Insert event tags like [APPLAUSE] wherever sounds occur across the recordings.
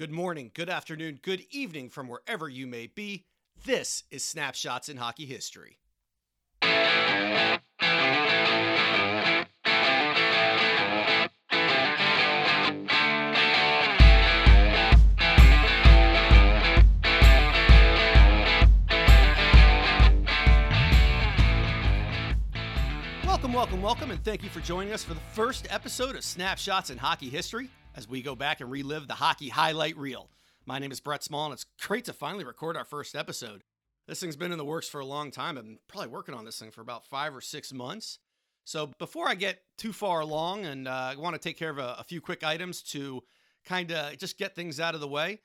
Good morning, good afternoon, good evening from wherever you may be. This is Snapshots in Hockey History. Welcome, welcome, welcome, and thank you for joining us for the first episode of Snapshots in Hockey History as we go back and relive the hockey highlight reel. My name is Brett Small, and it's great to finally record our first episode. This thing's been in the works for a long time. I've been probably working on this thing for about five or six months. So before I get too far along, and uh, I want to take care of a, a few quick items to kind of just get things out of the way.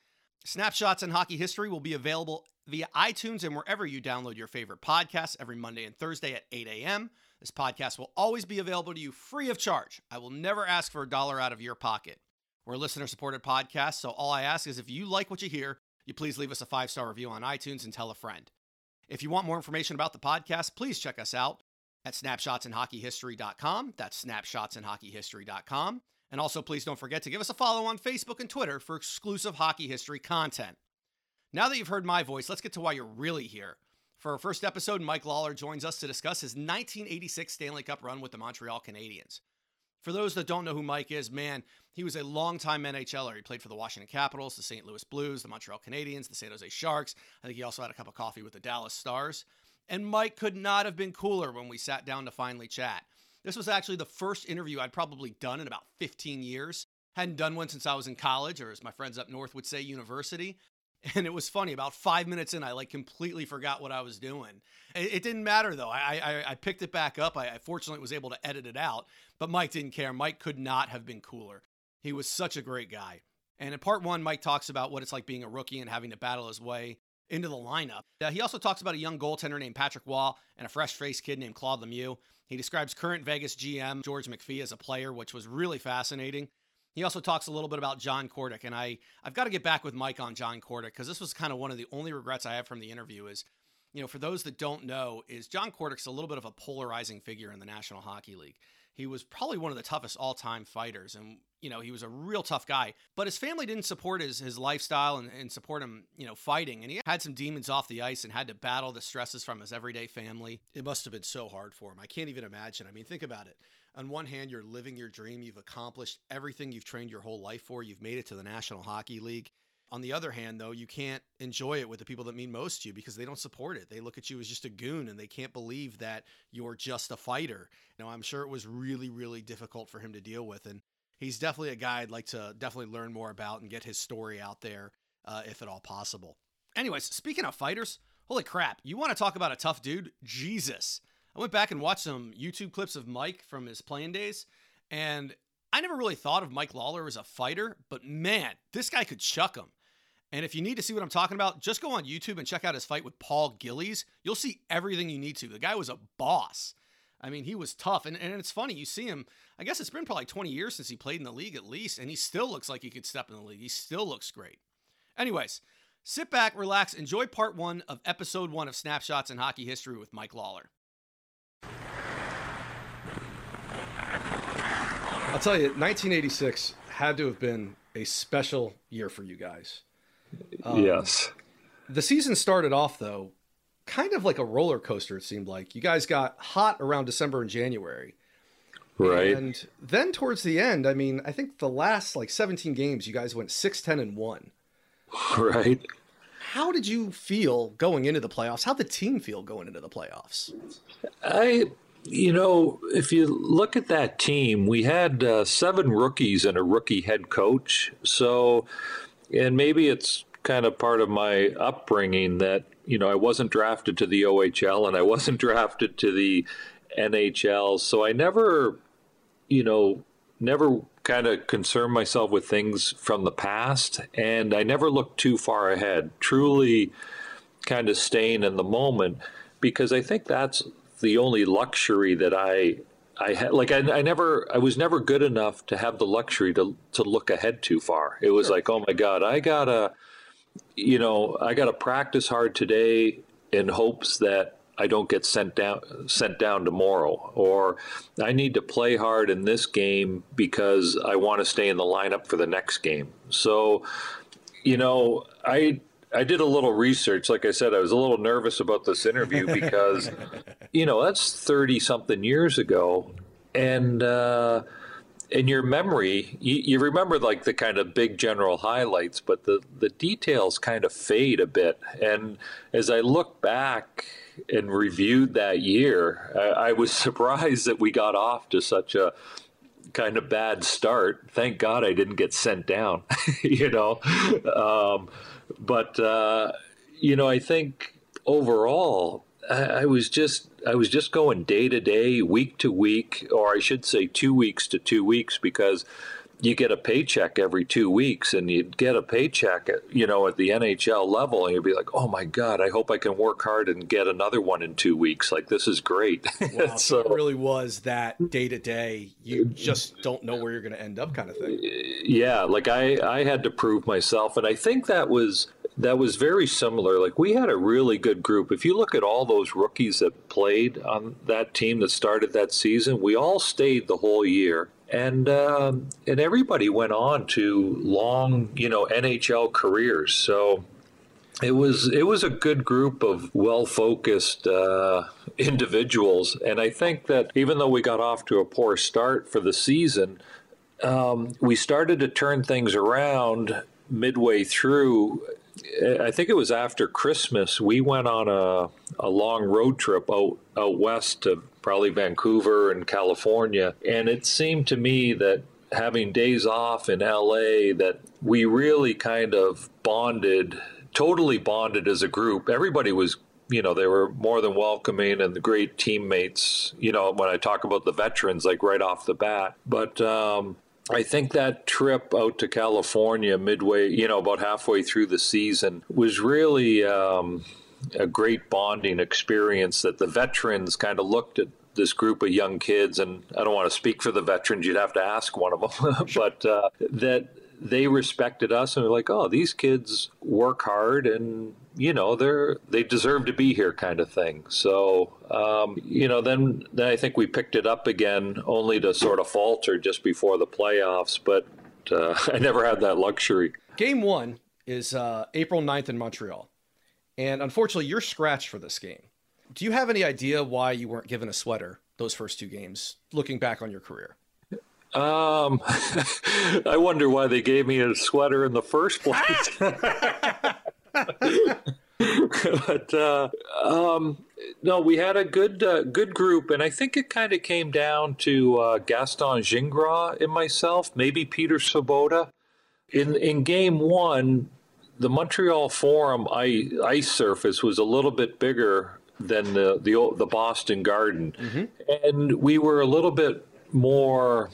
Snapshots in hockey history will be available via iTunes and wherever you download your favorite podcasts every Monday and Thursday at 8 a.m. This podcast will always be available to you free of charge. I will never ask for a dollar out of your pocket. We're a listener supported podcast, so all I ask is if you like what you hear, you please leave us a five star review on iTunes and tell a friend. If you want more information about the podcast, please check us out at snapshotsinhockeyhistory.com. That's snapshotsinhockeyhistory.com. And also, please don't forget to give us a follow on Facebook and Twitter for exclusive hockey history content. Now that you've heard my voice, let's get to why you're really here. For our first episode, Mike Lalor joins us to discuss his 1986 Stanley Cup run with the Montreal Canadiens. For those that don't know who Mike is, man, he was a longtime NHLer. He played for the Washington Capitals, the St. Louis Blues, the Montreal Canadiens, the San Jose Sharks. I think he also had a cup of coffee with the Dallas Stars. And Mike could not have been cooler when we sat down to finally chat. This was actually the first interview I'd probably done in about 15 years. Hadn't done one since I was in college, or as my friends up north would say, university. [LAUGHS] And it was funny. About five minutes in, I like completely forgot what I was doing. It, didn't matter though. I, I, I picked it back up. I, I fortunately was able to edit it out. But Mike didn't care. Mike could not have been cooler. He was such a great guy. And in part one, Mike talks about what it's like being a rookie and having to battle his way into the lineup. Uh, he also talks about a young goaltender named Patrick Roy and a fresh faced kid named Claude Lemieux. He describes current Vegas GM George McPhee as a player, which was really fascinating. He also talks a little bit about John Kordic, and I I've got to get back with Mike on John Kordic because this was kind of one of the only regrets I have from the interview. Is you know for those that don't know, is John Kordic's a little bit of a polarizing figure in the National Hockey League. He was probably one of the toughest all-time fighters, and you know he was a real tough guy. But his family didn't support his his lifestyle and, and support him, you know, fighting, and he had some demons off the ice and had to battle the stresses from his everyday family. It must have been so hard for him. I can't even imagine. I mean, think about it on one hand, you're living your dream. You've accomplished everything you've trained your whole life for. You've made it to the National Hockey League. On the other hand, though, you can't enjoy it with the people that mean most to you because they don't support it. They look at you as just a goon and they can't believe that you're just a fighter. Now, I'm sure it was really, really difficult for him to deal with. And he's definitely a guy I'd like to definitely learn more about and get his story out there uh, if at all possible. Anyways, speaking of fighters, holy crap, you want to talk about a tough dude? Jesus. I went back and watched some YouTube clips of Mike from his playing days, and I never really thought of Mike Lalor as a fighter, but man, this guy could chuck him. And if you need to see what I'm talking about, just go on YouTube and check out his fight with Paul Gillies. You'll see everything you need to. The guy was a boss. I mean, he was tough. And, and it's funny, you see him, I guess it's been probably 20 years since he played in the league at least, and he still looks like he could step in the league. He still looks great. Anyways, sit back, relax, enjoy part one of episode one of Snapshots in Hockey History with Mike Lalor. I'll tell you, 1986 had to have been a special year for you guys. Um, yes. The season started off, though, kind of like a roller coaster, it seemed like. You guys got hot around December and January. Right. And then towards the end, I mean, I think the last like 17 games, you guys went 6 10 and 1. [LAUGHS] Right. How did you feel going into the playoffs? How'd the team feel going into the playoffs? I you know, if you look at that team, we had uh, seven rookies and a rookie head coach. So, and maybe it's kind of part of my upbringing that, you know, I wasn't drafted to the OHL and I wasn't [LAUGHS] drafted to the NHL. So I never, you know, never kind of concerned myself with things from the past. And I never looked too far ahead, truly kind of staying in the moment because I think that's the only luxury that I I had like I, I never I was never good enough to have the luxury to to look ahead too far. It was sure. like, oh my God, I gotta you know, I gotta practice hard today in hopes that I don't get sent down sent down tomorrow. Or I need to play hard in this game because I want to stay in the lineup for the next game. So you know, I I did a little research. Like I said, I was a little nervous about this interview [LAUGHS] because, you know, that's thirty something years ago, and uh, in your memory, you, you, remember like the kind of big general highlights, but the the details kind of fade a bit. And as I look back and reviewed that year, I, I was [LAUGHS] surprised that we got off to such a kind of bad start. Thank God I didn't get sent down, [LAUGHS] you know. Um, but uh, you know, I think overall, I, I, was just I was just going day to day, week to week, or I should say, two weeks to two weeks, because you get a paycheck every two weeks and you'd get a paycheck at, you know at the nhl level and you'd be like oh my god i hope i can work hard and get another one in two weeks like this is great [LAUGHS] wow, so it really was that day to day you just don't know where you're going to end up kind of thing yeah like i i had to prove myself and i think that was that was very similar. Like we had a really good group. If you look at all those rookies that played on that team that started that season, we all stayed the whole year and um, and everybody went on to long, you know, NHL careers. So it was it was a good group of well focused uh, individuals, and I think that even though we got off to a poor start for the season, um, we started to turn things around midway through. I think it was after Christmas. We went on a, a long road trip out out west to probably Vancouver and California. And it seemed to me that having days off in LA, that we really kind of bonded, totally bonded as a group. Everybody was you know they were more than welcoming and the great teammates you know when i talk about the veterans like right off the bat but um, I think that trip out to California midway, you know, about halfway through the season was really um, a great bonding experience that the veterans kind of looked at this group of young kids, and I don't want to speak for the veterans, you'd have to ask one of them, [LAUGHS] but uh, that they respected us and were like, oh, these kids work hard and you know they're they deserve to be here kind of thing. So um, you know then then i think we picked it up again only to sort of falter just before the playoffs but uh, [LAUGHS] i never had that luxury. Game one is uh, april 9th in montreal and unfortunately, you're scratched for this game. Do you have any idea why you weren't given a sweater those first two games, looking back on your career? Um, [LAUGHS] I wonder why they gave me a sweater in the first place. [LAUGHS] but uh, um, no, we had a good uh, good group, and I think it kind of came down to uh, Gaston Gingras and myself, maybe Peter Svoboda. In in game one, the Montreal Forum ice surface was a little bit bigger than the the, the Boston Garden, mm-hmm. and we were a little bit more,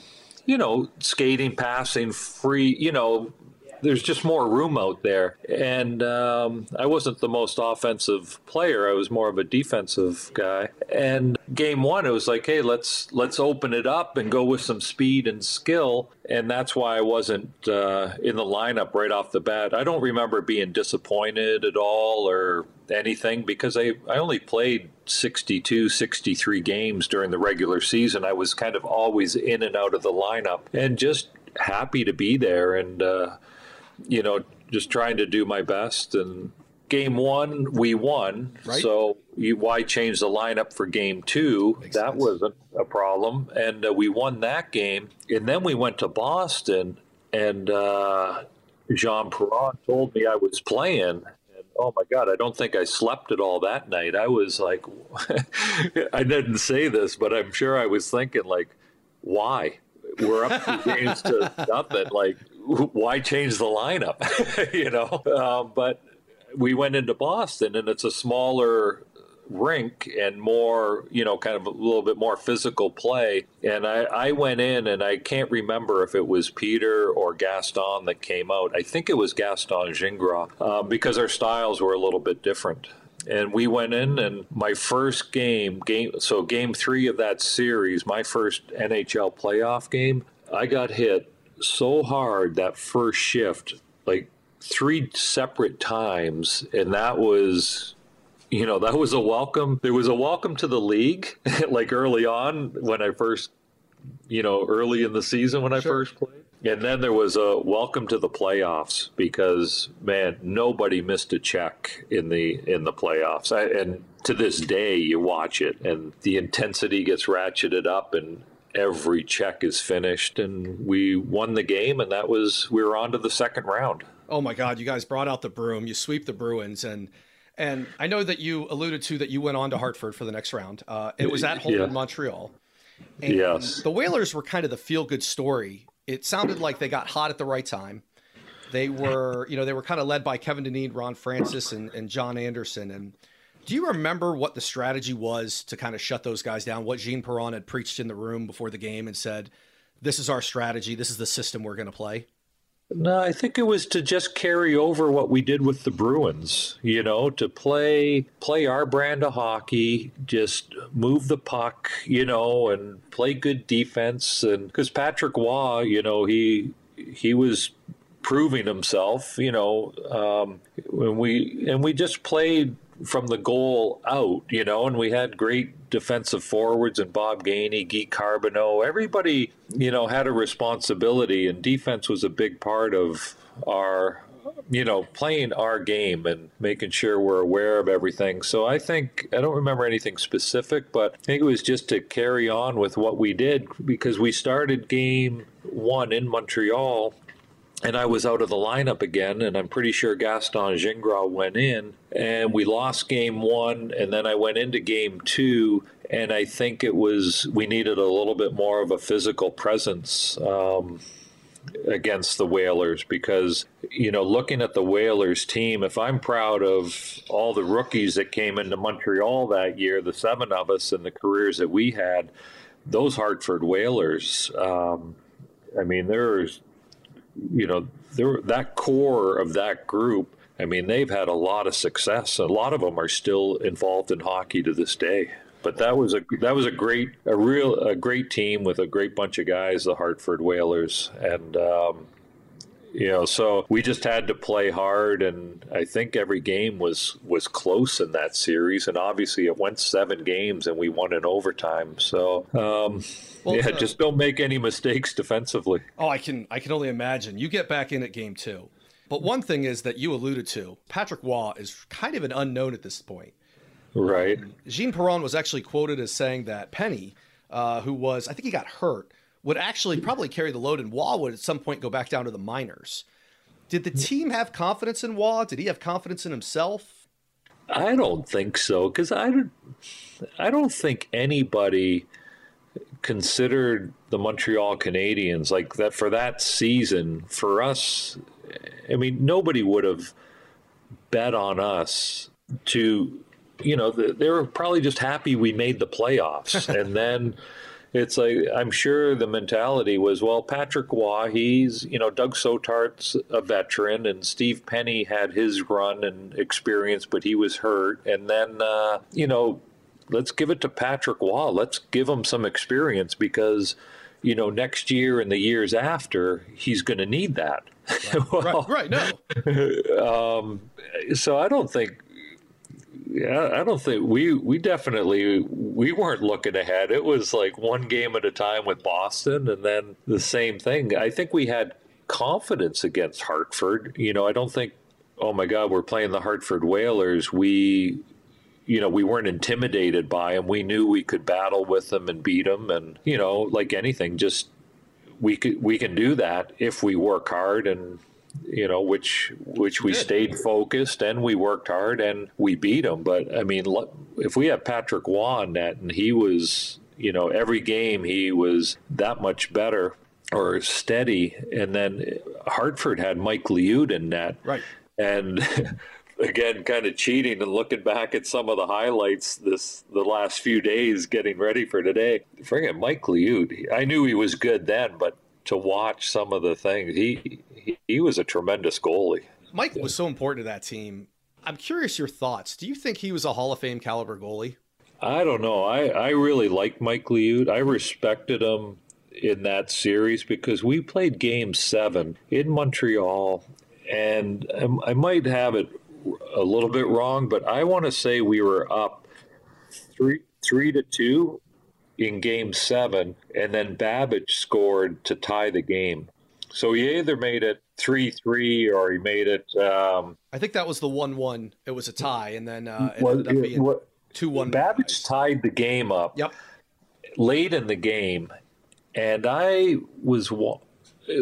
you know, skating, passing, free, you know, there's just more room out there. And um, I wasn't the most offensive player. I was more of a defensive guy. And game one, it was like, hey, let's let's open it up and go with some speed and skill. And that's why I wasn't uh, in the lineup right off the bat. I don't remember being disappointed at all or anything because I, I only played 62, 63 games during the regular season. I was kind of always in and out of the lineup and just happy to be there. And, uh, you know, just trying to do my best. And game one, we won. Right. So you, why change the lineup for game two? Makes that sense. wasn't a problem. And uh, we won that game. And then we went to Boston, and uh, Jean Perron told me I was playing. And oh my God, I don't think I slept at all that night. I was like, [LAUGHS] I didn't say this, but I'm sure I was thinking, like, why? We're up two games to [LAUGHS] nothing. Like, why change the lineup? [LAUGHS] you know, um, but we went into Boston, and it's a smaller rink and more, you know, kind of a little bit more physical play. And I, I went in, and I can't remember if it was Peter or Gaston that came out. I think it was Gaston Gingras um, because our styles were a little bit different and we went in and my first game game so game 3 of that series my first NHL playoff game I got hit so hard that first shift, like three separate times, and that was you know that was a welcome there was a welcome to the league [LAUGHS] like early on when i first you know early in the season when i sure. first played And then there was a welcome to the playoffs because man, nobody missed a check in the in the playoffs. I, and to this day, you watch it, and the intensity gets ratcheted up, and every check is finished, and we won the game, and that was we were on to the second round. Oh my God! You guys brought out the broom. You sweep the Bruins, and and I know that you alluded to that you went on to Hartford for the next round. Uh, it was at home yeah. in Montreal. And yes. The Whalers were kind of the feel good story it sounded like they got hot at the right time. They were, you know, they were kind of led by Kevin Dineen, Ron Francis, and, and John Anderson. And do you remember what the strategy was to kind of shut those guys down? What Jean Perron had preached in the room before the game and said, "This is our strategy. This is the system we're going to play." No, I think it was to just carry over what we did with the Bruins, you know, to play play our brand of hockey, just move the puck, you know, and play good defense and cuz Patrick Roy, you know, he he was proving himself, you know, um, when we and we just played from the goal out, you know, and we had great defensive forwards and Bob Gainey, Guy Carbonneau. Everybody, you know, had a responsibility, and defense was a big part of our, you know, playing our game and making sure we're aware of everything. So I think, I don't remember anything specific, but I think it was just to carry on with what we did because we started game one in Montreal and I was out of the lineup again, and I'm pretty sure Gaston Gingras went in, and we lost game one, and then I went into game two, and I think it was we needed a little bit more of a physical presence. Um, against the Whalers because, you know, looking at the Whalers team, if I'm proud of all the rookies that came into Montreal that year, the seven of us and the careers that we had, those Hartford Whalers, um, I mean, there's you know, there, that core of that group, I mean, they've had a lot of success. A lot of them are still involved in hockey to this day. But that was a that was a great a real a great team with a great bunch of guys, the Hartford Whalers, and um, you know so we just had to play hard and i think every game was was close in that series and obviously it went seven games and we won in overtime so um, well, yeah uh, just don't make any mistakes defensively. Oh i can i can only imagine. You get back in at game two. But one thing is that you alluded to patrick Roy is kind of an unknown at this point. Right. Um, Jean Perron was actually quoted as saying that Penney uh, who was i think he got hurt would actually probably carry the load, and Roy would at some point go back down to the minors. Did the mm. team have confidence in Roy? Did he have confidence in himself? I don't think so because I don't. I don't think anybody considered the Montreal Canadiens like that for that season. For us, I mean, nobody would have bet on us to. You know, they were probably just happy we made the playoffs, [LAUGHS] and then it's like I'm sure the mentality was well Patrick Roy, he's you know Doug Soetaert's a veteran and Steve Penney had his run and experience but he was hurt. And then uh, you know let's give it to Patrick Roy, let's give him some experience because you know next year and the years after he's going to need that. Right, [LAUGHS] well, right, right no. [LAUGHS] Um, so I don't think yeah, I don't think we we definitely we weren't looking ahead. It was like one game at a time with Boston, and then the same thing. I think we had confidence against Hartford. You know, I don't think. Oh my God, we're playing the Hartford Whalers. We, you know, we weren't intimidated by them. We knew we could battle with them and beat them, and you know, like anything, just we could we can do that if we work hard and you know, which which we Good. stayed focused and we worked hard and we beat them. But I mean, if we have Patrick Roy net and he was, you know, every game he was that much better or steady, and then Hartford had Mike Liut in net, right, and. [LAUGHS] again kind of cheating and looking back at some of the highlights this the last few days getting ready for today forget mike liut i knew he was good then but to watch some of the things he he, he was a tremendous goalie. Mike was so important to that team. I'm curious your thoughts. Do you think he was a Hall of Fame caliber goalie? I don't know. I, I really liked Mike Liut. I respected him in that series because we played game seven in Montreal, and um, I might have it a little bit wrong, but I want to say we were up three three to two in game seven, and then Babych scored to tie the game. So he either made it three three or he made it. Um, I think that was the one one. It was a tie, and then uh, it ended up being two one. Babych tied the game up. Yep. Late in the game, and I was.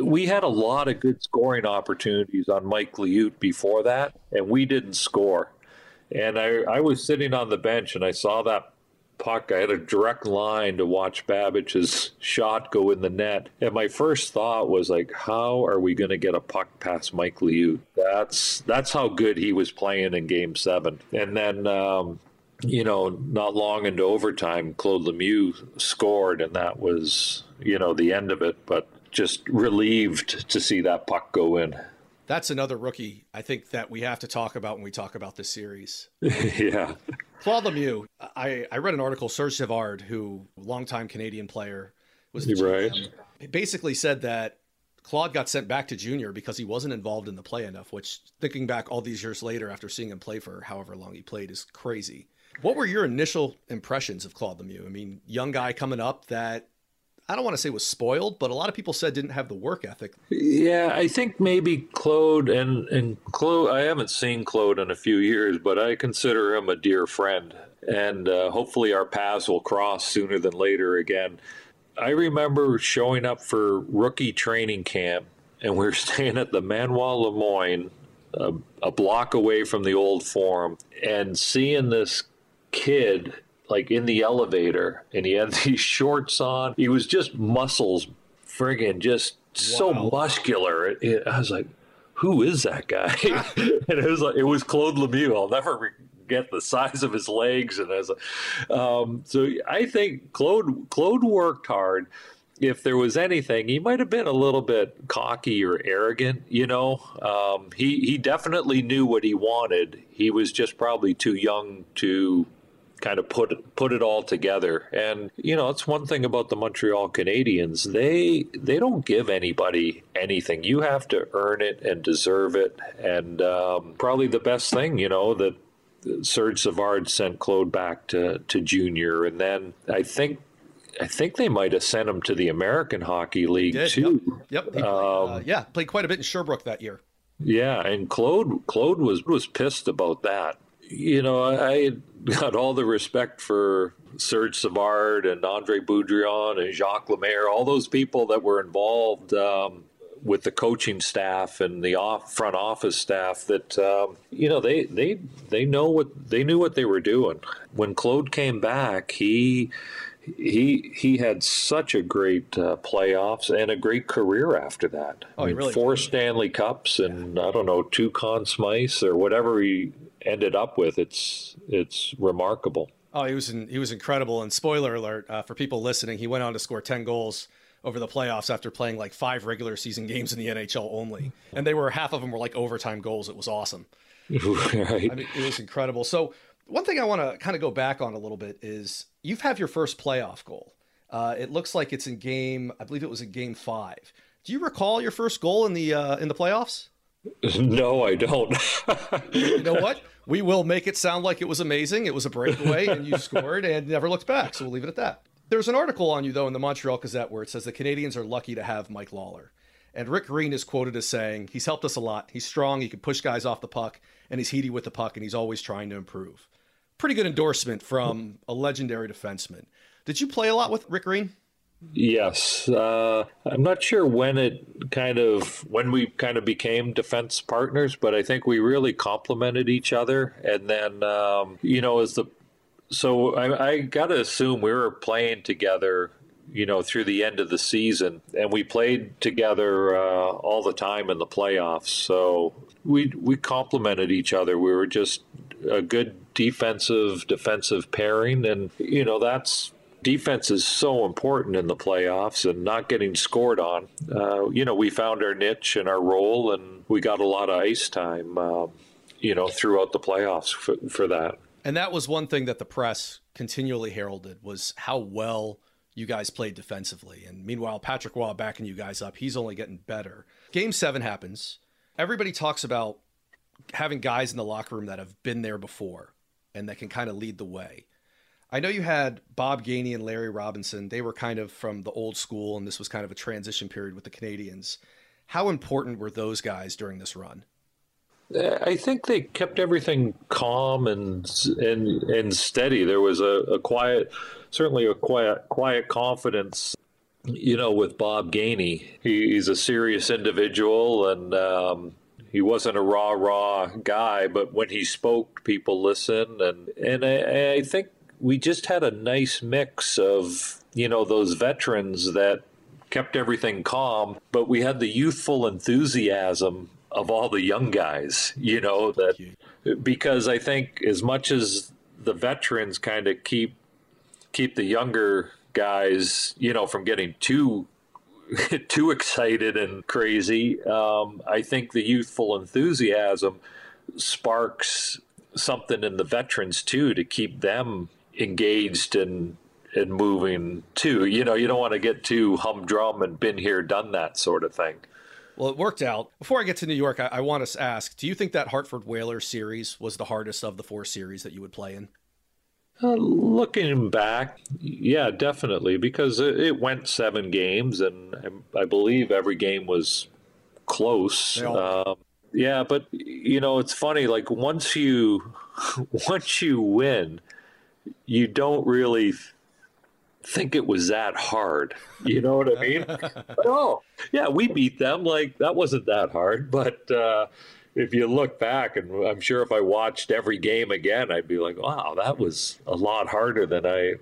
We had a lot of good scoring opportunities on Mike Liut before that, and we didn't score. And I, I was sitting on the bench and I saw that puck. I had a direct line to watch Babych's shot go in the net. And my first thought was like, how are we going to get a puck past Mike Liut? That's that's how good he was playing in game seven. And then um, you know, not long into overtime, Claude Lemieux scored, and that was, you know, the end of it. But just relieved to see that puck go in. That's another rookie I think that we have to talk about when we talk about this series. [LAUGHS] yeah. Claude Lemieux. I, I read an article, Serge Savard, who longtime Canadian player, was right. GM, basically said that Claude got sent back to junior because he wasn't involved in the play enough, which thinking back all these years later after seeing him play for however long he played is crazy. What were your initial impressions of Claude Lemieux? I mean, young guy coming up that I don't want to say was spoiled, but a lot of people said didn't have the work ethic. Yeah, I think maybe Claude and and Claude. I haven't seen Claude in a few years, but I consider him a dear friend, and uh, hopefully our paths will cross sooner than later again. I remember showing up for rookie training camp, and we were [LAUGHS] staying at the Manoir LeMoyne, a, a block away from the old forum, and seeing this kid like in the elevator and he had [LAUGHS] these shorts on. He was just muscles, friggin' just wow. so muscular. It, it, I was like, who is that guy? [LAUGHS] and it was like, it was Claude Lemieux. I'll never forget the size of his legs. And as a, um, so I think Claude, Claude worked hard. If there was anything, he might have been a little bit cocky or arrogant. You know, um, he he definitely knew what he wanted. He was just probably too young to kind of put it, put it all together. And you know, it's one thing about the Montreal Canadiens. They they don't give anybody anything. You have to earn it and deserve it. And um, probably the best thing, you know, that Serge Savard sent Claude back to to junior, and then I think I think they might have sent him to the American Hockey League too. Yep. yep. Played, um, uh, yeah, played quite a bit in Sherbrooke that year. Yeah, and Claude Claude was was pissed about that you know, I got all the respect for Serge Savard and Andre Boudrias and Jacques Lemaire, all those people that were involved um, with the coaching staff and the off front office staff. That um, you know, they they they know what they knew what they were doing. When Claude came back, he he he had such a great uh, playoffs and a great career after that. Oh, I mean, really four did. Stanley Cups and yeah. I don't know two Conn or whatever he ended up with. It's it's remarkable. Oh, he was in, he was incredible. And spoiler alert uh, for people listening, he went on to score ten goals over the playoffs after playing like five regular season games in the NHL only, and they were half of them were like overtime goals. It was awesome. [LAUGHS] right. I mean, it was incredible. So one thing I want to kind of go back on a little bit is you've had your first playoff goal. Uh, it looks like it's in game. I believe it was in game five. Do you recall your first goal in the uh, in the playoffs? [LAUGHS] No, I don't. you know what? [LAUGHS] We will make it sound like it was amazing. It was a breakaway, and you scored and never looked back. So we'll leave it at that. There's an article on you though in the Montreal Gazette where it says the Canadians are lucky to have Mike Lalor. And Rick Green is quoted as saying, He's helped us a lot. He's strong. He can push guys off the puck, and he's heady with the puck, and he's always trying to improve. Pretty good endorsement from a legendary defenseman. Did you play a lot with Rick Green? Yes, uh, I'm not sure when it kind of when we kind of became defense partners, but I think we really complemented each other. And then um, you know, as the so I, I got to assume we were playing together, you know, through the end of the season, and we played together uh, all the time in the playoffs. So we we complemented each other. We were just a good defensive defensive pairing, and you know that's defense is so important in the playoffs and not getting scored on. Uh, you know, we found our niche and our role, and we got a lot of ice time, uh, you know, throughout the playoffs for, for that. And that was one thing that the press continually heralded was how well you guys played defensively. And meanwhile, Patrick Roy backing you guys up, he's only getting better. Game seven happens. Everybody talks about having guys in the locker room that have been there before and that can kind of lead the way. I know you had Bob Gainey and Larry Robinson. They were kind of from the old school, and this was kind of a transition period with the Canadians. How important were those guys during this run? I think they kept everything calm and and and steady. There was a, a quiet, certainly a quiet quiet confidence you know, with Bob Gainey, he, he's a serious individual and um, he wasn't a rah rah guy, but when he spoke, people listened. And, and I, I think we just had a nice mix of, you know, those veterans that kept everything calm, but we had the youthful enthusiasm of all the young guys, you know, that because I think as much as the veterans kind of keep keep the younger guys, you know, from getting too [LAUGHS] too excited and crazy. Um, I think the youthful enthusiasm sparks something in the veterans too to keep them engaged and and moving too. You know, you don't want to get too humdrum and been here, done that sort of thing. Well, it worked out. Before I get to New York, I, I want to ask: Do you think that Hartford Whalers series was the hardest of the four series that you would play in? Uh, looking back, yeah, definitely, because it, it, went seven games, and I, I believe every game was close. Um, yeah, but you know, it's funny. Like once you [LAUGHS] once you win, you don't really think it was that hard. You know what I mean? [LAUGHS] oh, yeah, we beat them. Like that wasn't that hard, but. Uh, if you look back, and I'm sure if I watched every game again, I'd be like, wow, that was a lot harder than I.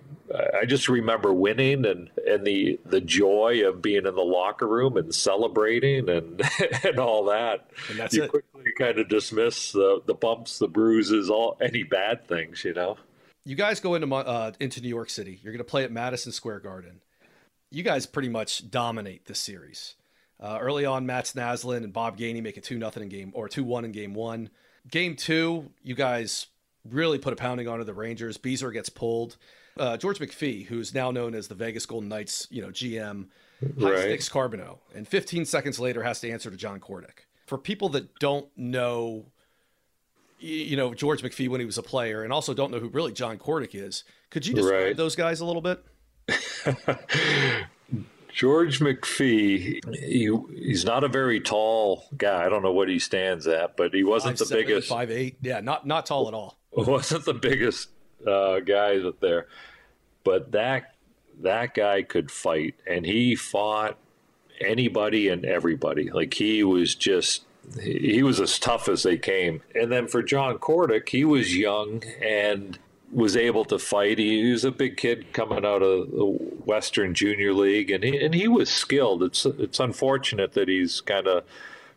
I just remember winning and, and the the joy of being in the locker room and celebrating and [LAUGHS] and all that. And that's you it. quickly kind of dismiss the the bumps, the bruises, all any bad things, you know. You guys go into uh, into New York City. You're going to play at Madison Square Garden. You guys pretty much dominate this series. Uh, early on, Mats Naslund and Bob Gainey make it 2 nothing in game or 2 1 in game one. Game two, you guys really put a pounding onto the Rangers. Beezer gets pulled. Uh, George McPhee, who's now known as the Vegas Golden Knights, you know, GM, right. sticks Carbonneau, and 15 seconds later has to answer to John Kordic. For people that don't know, you know, George McPhee when he was a player, and also don't know who really John Kordic is, could you describe right. those guys a little bit? [LAUGHS] George McPhee, he, he's not a very tall guy. I don't know what he stands at, but he wasn't five, the seven, biggest. Five eight, yeah, not not tall at all. [LAUGHS] Wasn't the biggest uh, guys up there, but that that guy could fight, and he fought anybody and everybody. Like he was just he was as tough as they came. And then for John Kordic, he was young and was able to fight. He, he, was a big kid coming out of the Western Junior League, and he, and he was skilled. It's it's unfortunate that he's kind of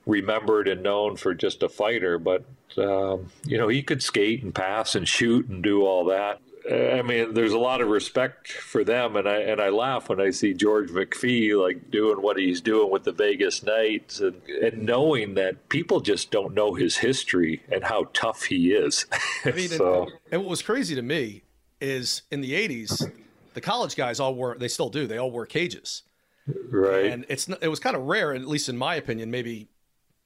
remembered and known for just a fighter, but um, you know he could skate and pass and shoot and do all that. I mean, there's a lot of respect for them, and I and I laugh when I see George McPhee like doing what he's doing with the Vegas Knights, and, and knowing that people just don't know his history and how tough he is. I mean, [LAUGHS] so. and, and what was crazy to me is in the '80s, the college guys all wore they still do they all wore cages, right? And it's it was kind of rare, at least in my opinion. Maybe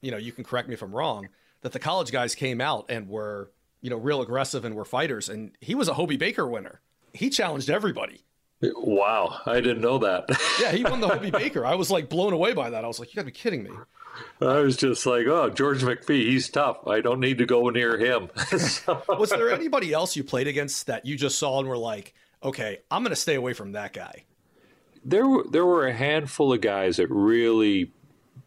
you know you can correct me if I'm wrong. That the college guys came out and were you know, real aggressive and were fighters. And he was a Hobey Baker winner. He challenged everybody. Wow, I didn't know that. [LAUGHS] yeah, he won the Hobey [LAUGHS] Baker. I was like blown away by that. I was like, you gotta be kidding me. I was just like, oh, George McPhee, he's tough. I don't need to go near him. [LAUGHS] was there anybody else you played against that you just saw and were like, okay, I'm going to stay away from that guy? There were there were a handful of guys that really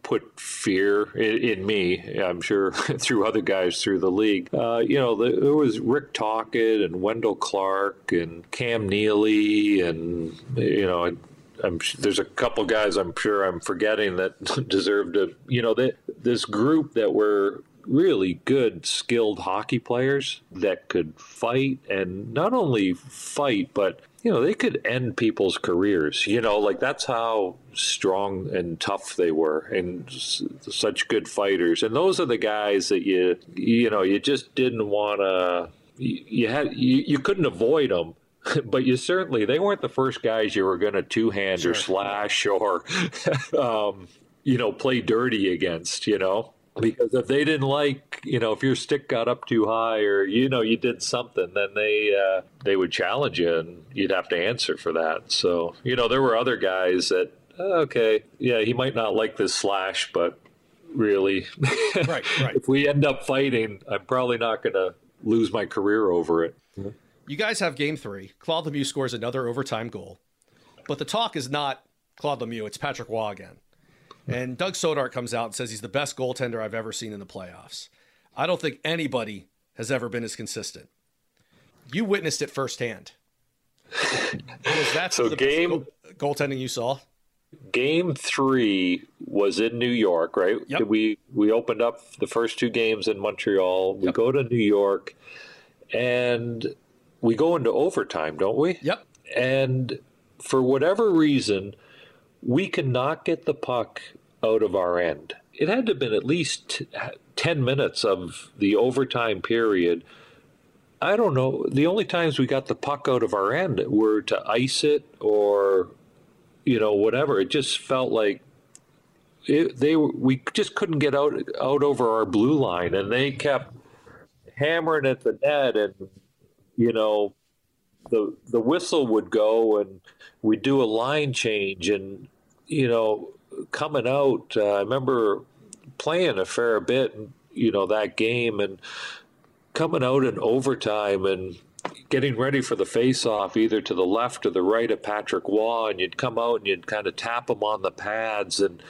put fear in, in, me. I'm sure [LAUGHS] through other guys through the league. Uh, you know, the, there was Rick Tocchet and Wendel Clark and Cam Neely, and you know, I'm, there's a couple guys I'm sure I'm forgetting that [LAUGHS] deserve to. You know, that this group that were really good, skilled hockey players that could fight and not only fight, but you know, they could end people's careers. You know, like that's how strong and tough they were and such good fighters. And those are the guys that you, you know, you just didn't want to, you, had, you, you couldn't avoid them [LAUGHS] but you certainly they weren't the first guys you were going to two hand sure. or slash or [LAUGHS] um, you know play dirty against you know because if they didn't like you know if your stick got up too high or you know you did something then they uh, they would challenge you and you'd have to answer for that so you know there were other guys that okay yeah he might not like this slash but really. [LAUGHS] Right, right. if we end up fighting, I'm probably not going to lose my career over it. You guys have game three. Claude Lemieux scores another overtime goal. But the talk is not Claude Lemieux, it's Patrick Roy again. And Doug Soetaert comes out and says he's the best goaltender I've ever seen in the playoffs. I don't think anybody has ever been as consistent. You witnessed it firsthand. Was that So the game- goal- goaltending you saw? Game three was in New York, right? Yep. We we opened up the first two games in Montreal. We Yep. go to New York, and we go into overtime, don't we? Yep. And for whatever reason, we cannot get the puck out of our end. It had to have been at least t- 10 minutes of the overtime period. I don't know. The only times we got the puck out of our end were to ice it or, you know, whatever. It just felt like it, they we just couldn't get out out over our blue line, and they kept hammering at the net, and you know, the the whistle would go and we'd do a line change and you know coming out uh, i remember playing a fair bit you know that game and coming out in overtime and getting ready for the face off either to the left or the right of patrick Roy and you'd come out and you'd kind of tap him on the pads and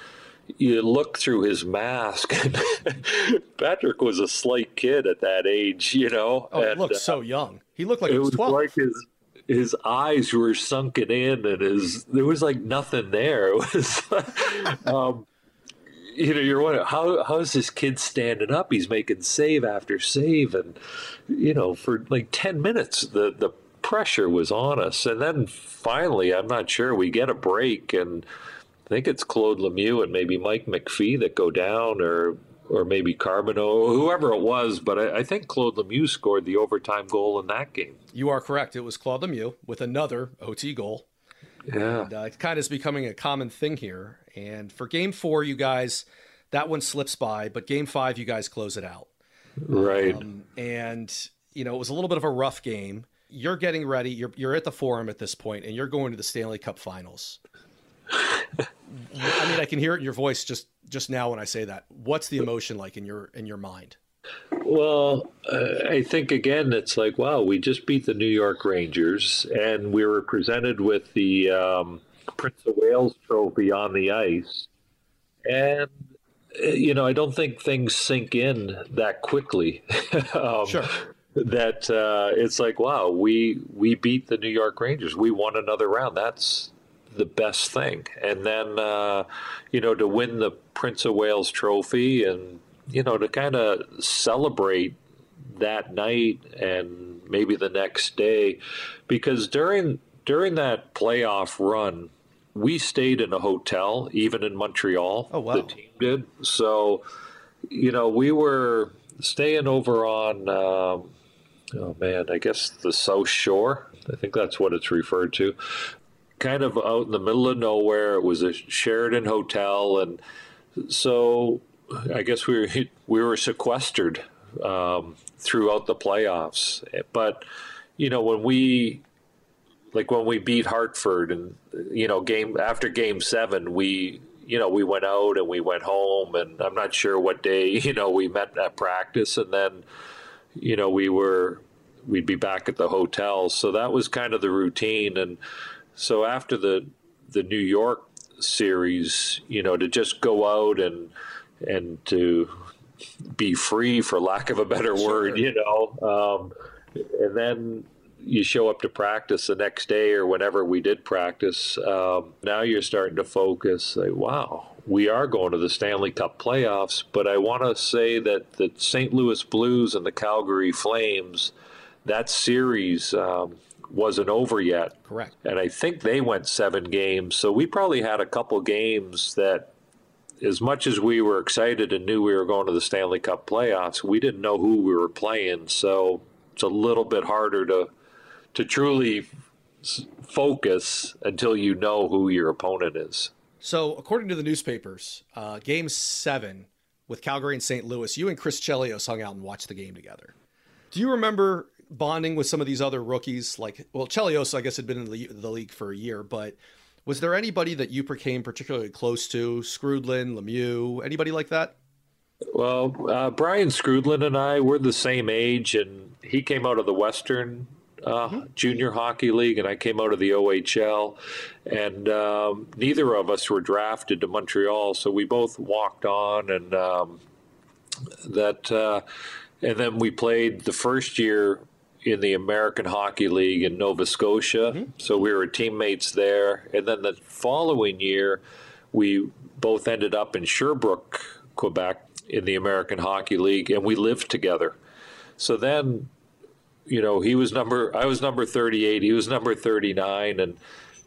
you look through his mask and [LAUGHS] patrick was a slight kid at that age you know Oh, he looked uh, so young. He looked like he was was 12. like his his eyes were sunken in and his there was like nothing there. [LAUGHS] It was um you know you're wondering how how's this kid standing up? He's making save after save and you know for like 10 minutes the the pressure was on us. And then finally i'm not sure we get a break and i think it's claude lemieux and maybe mike mcphee that go down or or maybe Carbonneau, whoever it was, but I, I think Claude Lemieux scored the overtime goal in that game. You are correct. It was Claude Lemieux with another OT goal. Yeah. And, uh, it kind of is becoming a common thing here. And for game four, you guys, that one slips by, but game five, you guys close it out. Right. Um, and, you know, it was a little bit of a rough game. You're getting ready. You're, you're at the forum at this point, and you're going to the Stanley Cup finals. I mean, I can hear it in your voice just just now when I say that. What's the emotion like in your in your mind? well, uh, I think again, it's like, wow, we just beat the New York Rangers, and we were presented with the um, Prince of Wales trophy on the ice. And, uh, you know, I don't think things sink in that quickly. [LAUGHS] um, Sure. That uh, it's like, wow, we we beat the New York Rangers. We won another round. That's the best thing. And then, uh, you know, to win the Prince of Wales trophy and, you know, to kind of celebrate that night and maybe the next day, because during during that playoff run, we stayed in a hotel, even in Montreal. Oh, wow. The team did. So, you know, we were staying over on, um, oh man, I guess the South Shore. I think that's what it's referred to kind of out in the middle of nowhere. It was a Sheraton hotel, and so I guess we were we were sequestered um, throughout the playoffs. But you know, when we like when we beat Hartford, and you know, game after Game Seven, we you know we went out and we went home, and I'm not sure what day [LAUGHS] you know we met at practice, and then you know we were we'd be back at the hotel. So that was kind of the routine, and so after the the New York series, you know, to just go out and and to be free, for lack of a better word, you know, um, and then you show up to practice the next day or whenever we did practice. Um, now you're starting to focus. Like, wow, we are going to the Stanley Cup playoffs. But I want to say that the St. Louis Blues and the Calgary Flames, that series um, wasn't over yet Correct. and I think they went seven games. So we probably had a couple games that, as much as we were excited and knew we were going to the Stanley Cup playoffs, we didn't know who we were playing. So it's a little bit harder to to truly focus until you know who your opponent is. So, according to the newspapers, uh, Game Seven with Calgary and St. Louis, you and Chris Chelios hung out and watched the game together. Do you remember bonding with some of these other rookies? Like, well, Chelios, I guess, had been in the, the league for a year, but was there anybody that you became particularly close to? Skrudland, Lemieux, anybody like that? Well, uh, Brian Skrudland and I were the same age, and he came out of the Western uh, mm-hmm. Junior Hockey League, and I came out of the OHL. And um, neither of us were drafted to Montreal, so we both walked on, and um, that, uh, and then we played the first year in the American Hockey League in Nova Scotia. Mm-hmm. So we were teammates there, and then the following year, we both ended up in Sherbrooke, Quebec, in the American Hockey League, and we lived together. So then, you know, he was number, I was number 38, he was number 39, and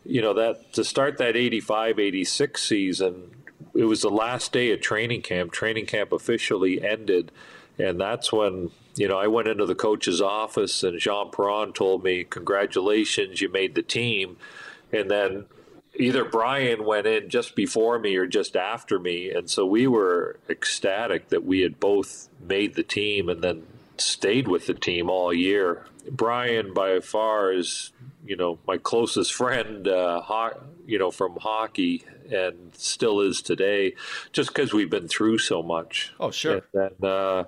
you know that to start that 85 86 season it was the last day of training camp training camp officially ended and that's when you know i went into the coach's office and jean perron told me congratulations you made the team and then either Brian went in just before me or just after me, and so we were ecstatic that we had both made the team and then stayed with the team all year. Brian, by far, is you know my closest [LAUGHS] friend, uh, ho- you know from hockey, and still is today, just because we've been through so much. Oh, sure. And, and uh,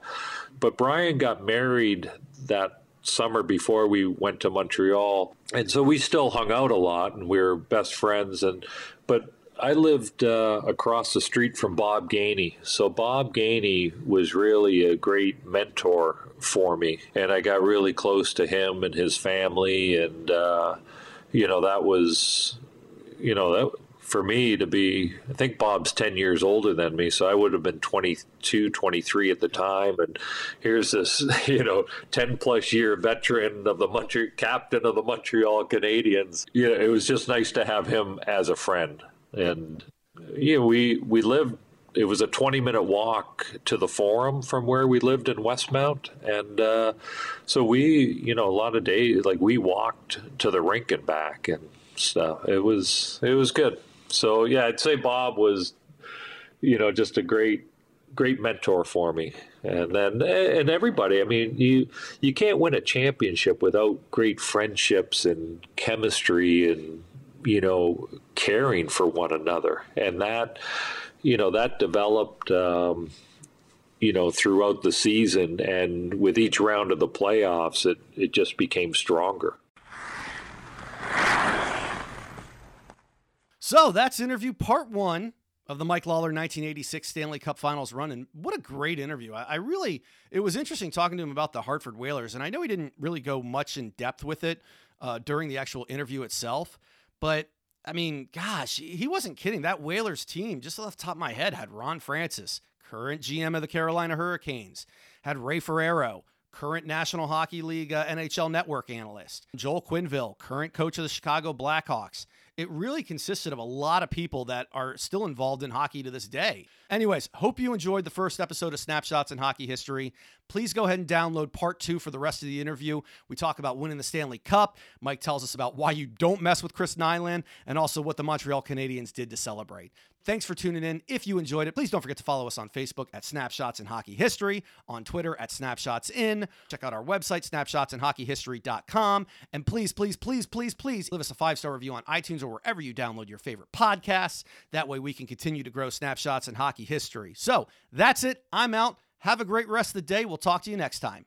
but Brian got married that summer before we went to Montreal, and so we still hung out a lot, and we were best friends. And but I lived uh, across the street from Bob Gainey, so Bob Gainey was really a great mentor for me, and I got really close to him and his family, and uh, you know that was, you know that for me to be, I think Bob's 10 years older than me, so I would have been 22, 23 at the time. And here's this, [LAUGHS] you know, 10 plus year veteran of the Montreal, captain of the Montreal Canadiens. You know, it was just nice to have him as a friend. And, you know, we, we lived it was a 20 minute walk to the forum from where we lived in Westmount. And uh, so we, you know, a lot of days, like we walked to the rink and back and stuff. It was, it was good. So yeah, I'd say Bob was, you know, just a great, great mentor for me. And then and everybody. I mean, you you can't win a championship without great friendships and chemistry and you know caring for one another. And that, you know, that developed. Um, you know, throughout the season, and with each round of the playoffs, it, it just became stronger. So that's interview part one of the Mike Lalor 1986 Stanley Cup Finals run. And what a great interview. I, I, really, it was interesting talking to him about the Hartford Whalers. And I know he didn't really go much in depth with it uh, during the actual interview itself. But I mean, gosh, he wasn't kidding. That Whalers team, just off the top of my head, had Ron Francis, current GM of the Carolina Hurricanes, had Ray Ferraro, current National Hockey League uh, NHL Network analyst, Joel Quenneville, current coach of the Chicago Blackhawks it really consisted of a lot of people that are still involved in hockey to this day. Anyways, hope you enjoyed the first episode of Snapshots in Hockey History. Please go ahead and download part two for the rest of the interview. We talk about winning the Stanley Cup. Mike tells us about why you don't mess with Chris Nilan and also what the Montreal Canadiens did to celebrate. Thanks for tuning in. If you enjoyed it, please don't forget to follow us on Facebook at Snapshots in Hockey History, on Twitter at Snapshots In. Check out our website, snapshotsinhockeyhistory.com. And please, please, please, please, please leave us a five star review on iTunes or wherever you download your favorite podcasts. That way we can continue to grow Snapshots in Hockey History. So that's it. I'm out. Have a great rest of the day. We'll talk to you next time.